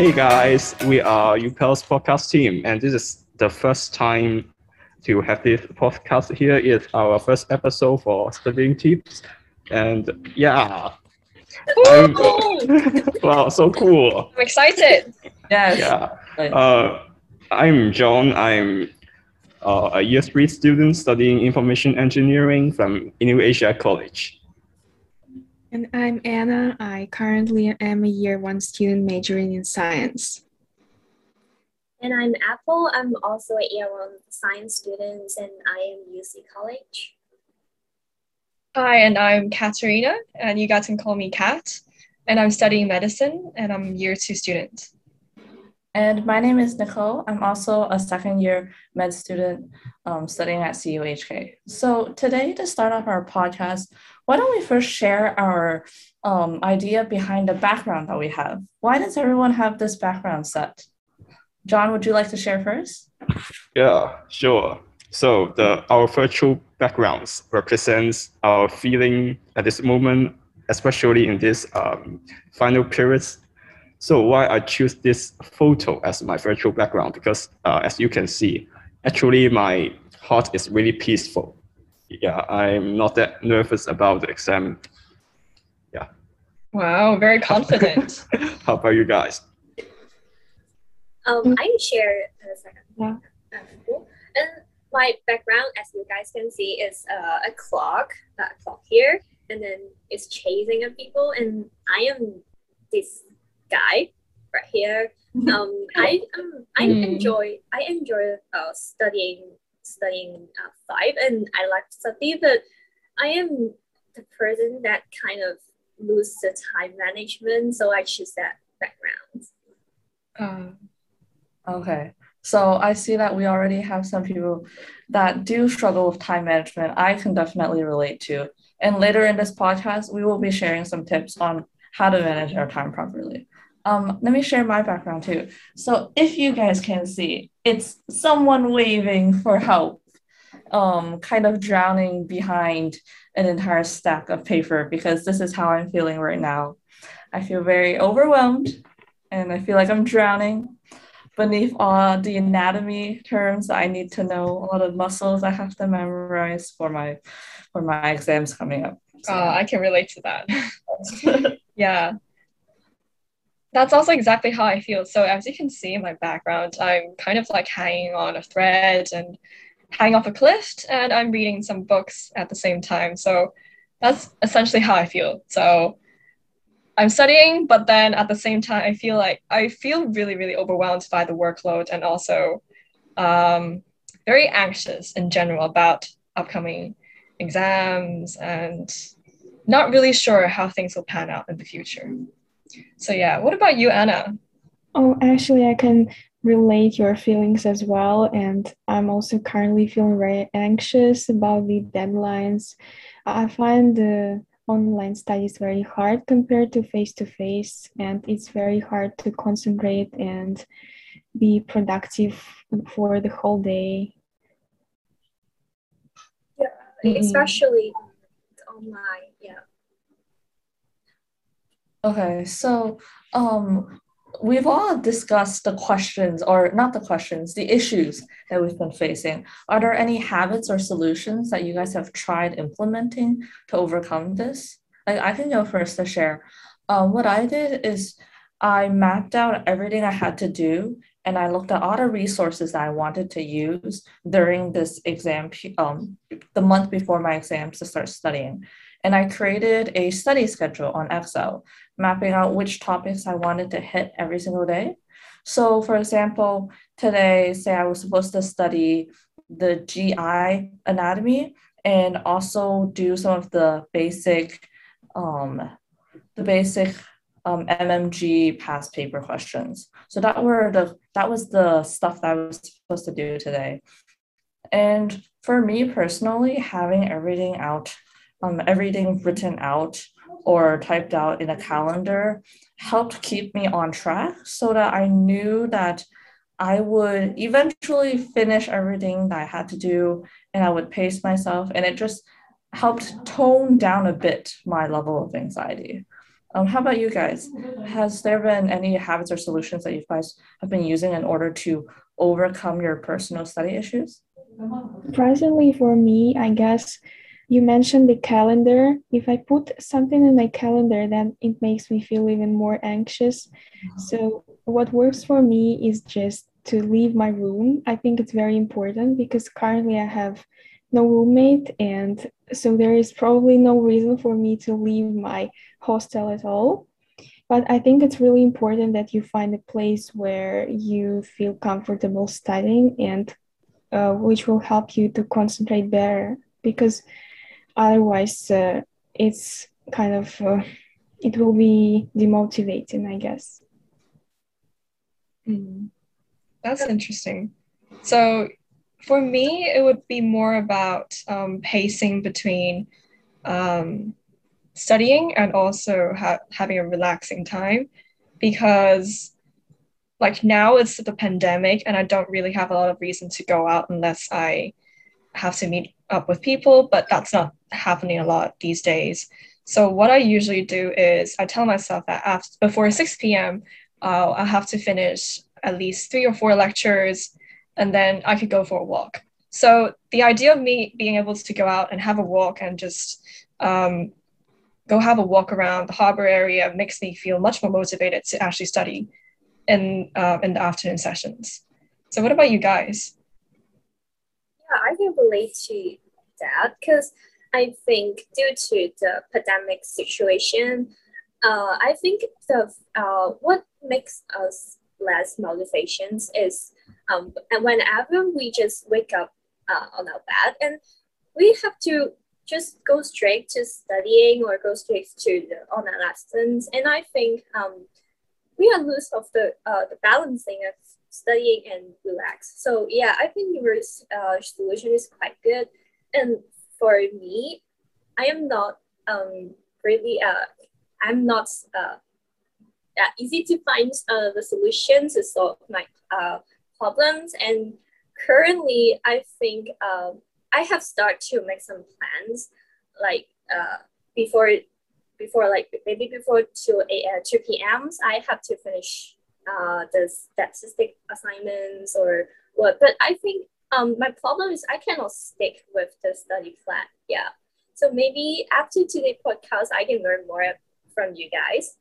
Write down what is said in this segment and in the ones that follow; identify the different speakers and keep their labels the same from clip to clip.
Speaker 1: Hey guys, we are UPEL's podcast team, and this is the first time to have this podcast here. It's our first episode for studying tips, and yeah, I'm, wow, so cool.
Speaker 2: I'm excited.
Speaker 3: Yes.
Speaker 1: Yeah, uh, I'm John. I'm uh, a year three student studying information engineering from New Asia College.
Speaker 4: And I'm Anna. I currently am a year one student majoring in science.
Speaker 5: And I'm Apple. I'm also a year one science student and I am UC College.
Speaker 2: Hi, and I'm Katerina, and you guys can call me Kat. And I'm studying medicine, and I'm year two student.
Speaker 3: And my name is Nicole. I'm also a second year med student um, studying at CUHK. So today, to start off our podcast, why don't we first share our um, idea behind the background that we have? Why does everyone have this background set? John, would you like to share first?
Speaker 1: Yeah, sure. So the our virtual backgrounds represents our feeling at this moment, especially in this um, final periods. So why I choose this photo as my virtual background because uh, as you can see, actually my heart is really peaceful. Yeah, I'm not that nervous about the exam. Yeah.
Speaker 2: Wow, very confident.
Speaker 1: How about you guys?
Speaker 5: Um, I share a second. Yeah. And my background, as you guys can see, is uh, a clock, a clock here, and then it's chasing a people, and I am this guy right here. Um, I um, I
Speaker 2: Mm.
Speaker 5: enjoy I enjoy uh, studying studying uh, five, and I like to study, but I am the person that kind of lose the time management, so I choose that background.
Speaker 2: Um,
Speaker 3: Okay. So I see that we already have some people that do struggle with time management. I can definitely relate to. And later in this podcast, we will be sharing some tips on how to manage our time properly. Um, let me share my background too. So if you guys can see, it's someone waving for help, um, kind of drowning behind an entire stack of paper because this is how I'm feeling right now. I feel very overwhelmed and I feel like I'm drowning beneath all the anatomy terms that I need to know, a lot of muscles I have to memorize for my for my exams coming up. So,
Speaker 2: uh, I can relate to that. yeah. That's also exactly how I feel. So as you can see in my background, I'm kind of like hanging on a thread and hanging off a cliff, and I'm reading some books at the same time. So that's essentially how I feel. So I'm studying, but then at the same time, I feel like I feel really, really overwhelmed by the workload and also um, very anxious in general about upcoming exams and not really sure how things will pan out in the future. So yeah, what about you, Anna?
Speaker 4: Oh, actually, I can relate your feelings as well. And I'm also currently feeling very anxious about the deadlines. I find the online studies very hard compared to face to face, and it's very hard to concentrate and be productive for the whole day.
Speaker 2: Yeah, mm-hmm.
Speaker 5: especially online.
Speaker 3: Okay, so um we've all discussed the questions or not the questions, the issues that we've been facing. Are there any habits or solutions that you guys have tried implementing to overcome this? Like I can go first to share. Um, what I did is I mapped out everything I had to do and I looked at all the resources that I wanted to use during this exam, um, the month before my exams to start studying. And I created a study schedule on Excel, mapping out which topics I wanted to hit every single day. So, for example, today, say I was supposed to study the GI anatomy and also do some of the basic, um, the basic um, MMG past paper questions. So that were the that was the stuff that I was supposed to do today. And for me personally, having everything out, um, everything written out or typed out in a calendar helped keep me on track so that I knew that I would eventually finish everything that I had to do and I would pace myself. And it just helped tone down a bit my level of anxiety. Um, how about you guys? Has there been any habits or solutions that you guys have been using in order to overcome your personal study issues?
Speaker 4: Surprisingly for me, I guess you mentioned the calendar. If I put something in my calendar, then it makes me feel even more anxious. So, what works for me is just to leave my room. I think it's very important because currently I have no roommate, and so there is probably no reason for me to leave my hostel at all. But I think it's really important that you find a place where you feel comfortable studying and uh, which will help you to concentrate better because otherwise uh, it's kind of uh, it will be demotivating i guess
Speaker 2: mm. that's interesting so for me it would be more about um, pacing between um, studying and also ha- having a relaxing time because like now it's the pandemic and i don't really have a lot of reason to go out unless i have to meet up with people but that's not happening a lot these days. So what I usually do is I tell myself that after before 6 p.m. Uh, I have to finish at least three or four lectures, and then I could go for a walk. So the idea of me being able to go out and have a walk and just um, go have a walk around the harbor area makes me feel much more motivated to actually study in uh, in the afternoon sessions. So what about you guys?
Speaker 5: I can relate to that because I think due to the pandemic situation, uh, I think the uh, what makes us less motivations is um, and whenever we just wake up uh, on our bed and we have to just go straight to studying or go straight to the online lessons and I think um, we are lose of the uh, the balancing of studying and relax. So yeah, I think your uh, solution is quite good. And for me, I am not um, really uh, I'm not uh, that easy to find uh, the solutions to solve my uh, problems. And currently, I think um, I have started to make some plans, like uh, before before like maybe before 2 a, uh, 2 p.m. I have to finish uh, the statistic assignments or what. But I think um, my problem is I cannot stick with the study plan. Yeah. So maybe after today's podcast, I can learn more from you guys.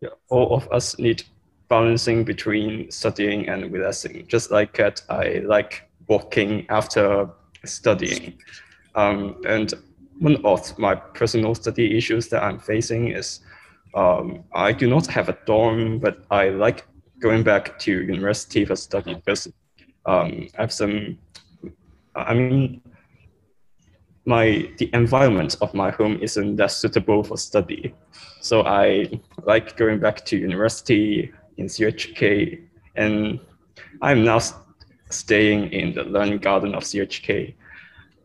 Speaker 1: Yeah, all of us need balancing between studying and relaxing. Just like Kat, I like walking after studying. Um, and one of my personal study issues that I'm facing is um, I do not have a dorm, but I like going back to university for study because um, I have some, I mean, my the environment of my home isn't that suitable for study. So I like going back to university in CUHK and I'm now staying in the learning garden of CUHK.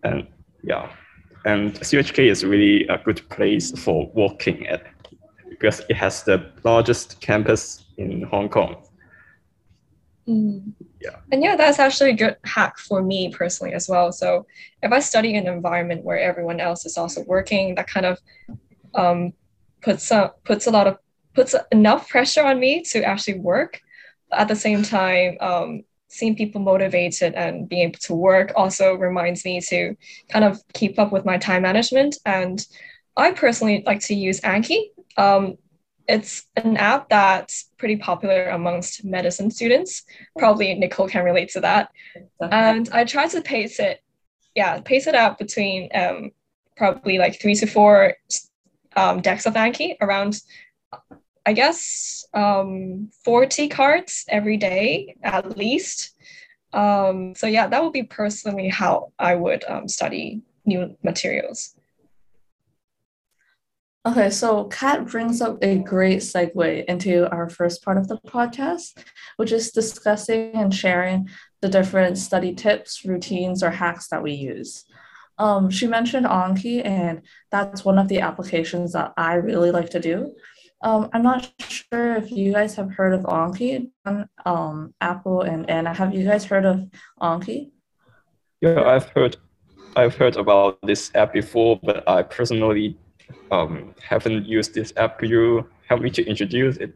Speaker 1: And yeah, and CUHK is really a good place for walking at because it has the largest campus in Hong Kong.
Speaker 2: Mm. Yeah. And yeah, that's actually a good hack for me personally as well. So if I study in an environment where everyone else is also working, that kind of um, puts a, puts a lot of puts enough pressure on me to actually work. But at the same time, um, seeing people motivated and being able to work also reminds me to kind of keep up with my time management. And I personally like to use Anki. Um, it's an app that's pretty popular amongst medicine students. Probably Nicole can relate to that. And I try to pace it, yeah, pace it out between um, probably like three to four um, decks of Anki around, I guess, um, 40 cards every day at least. Um, so yeah, that would be personally how I would um, study new materials.
Speaker 3: Okay, so Kat brings up a great segue into our first part of the podcast, which is discussing and sharing the different study tips, routines, or hacks that we use. Um, she mentioned Anki, and that's one of the applications that I really like to do. Um, I'm not sure if you guys have heard of Anki, um, Apple and Anna. Have you guys heard of Anki?
Speaker 1: Yeah, I've heard, I've heard about this app before, but I personally um, haven't used this app, could you help me to introduce it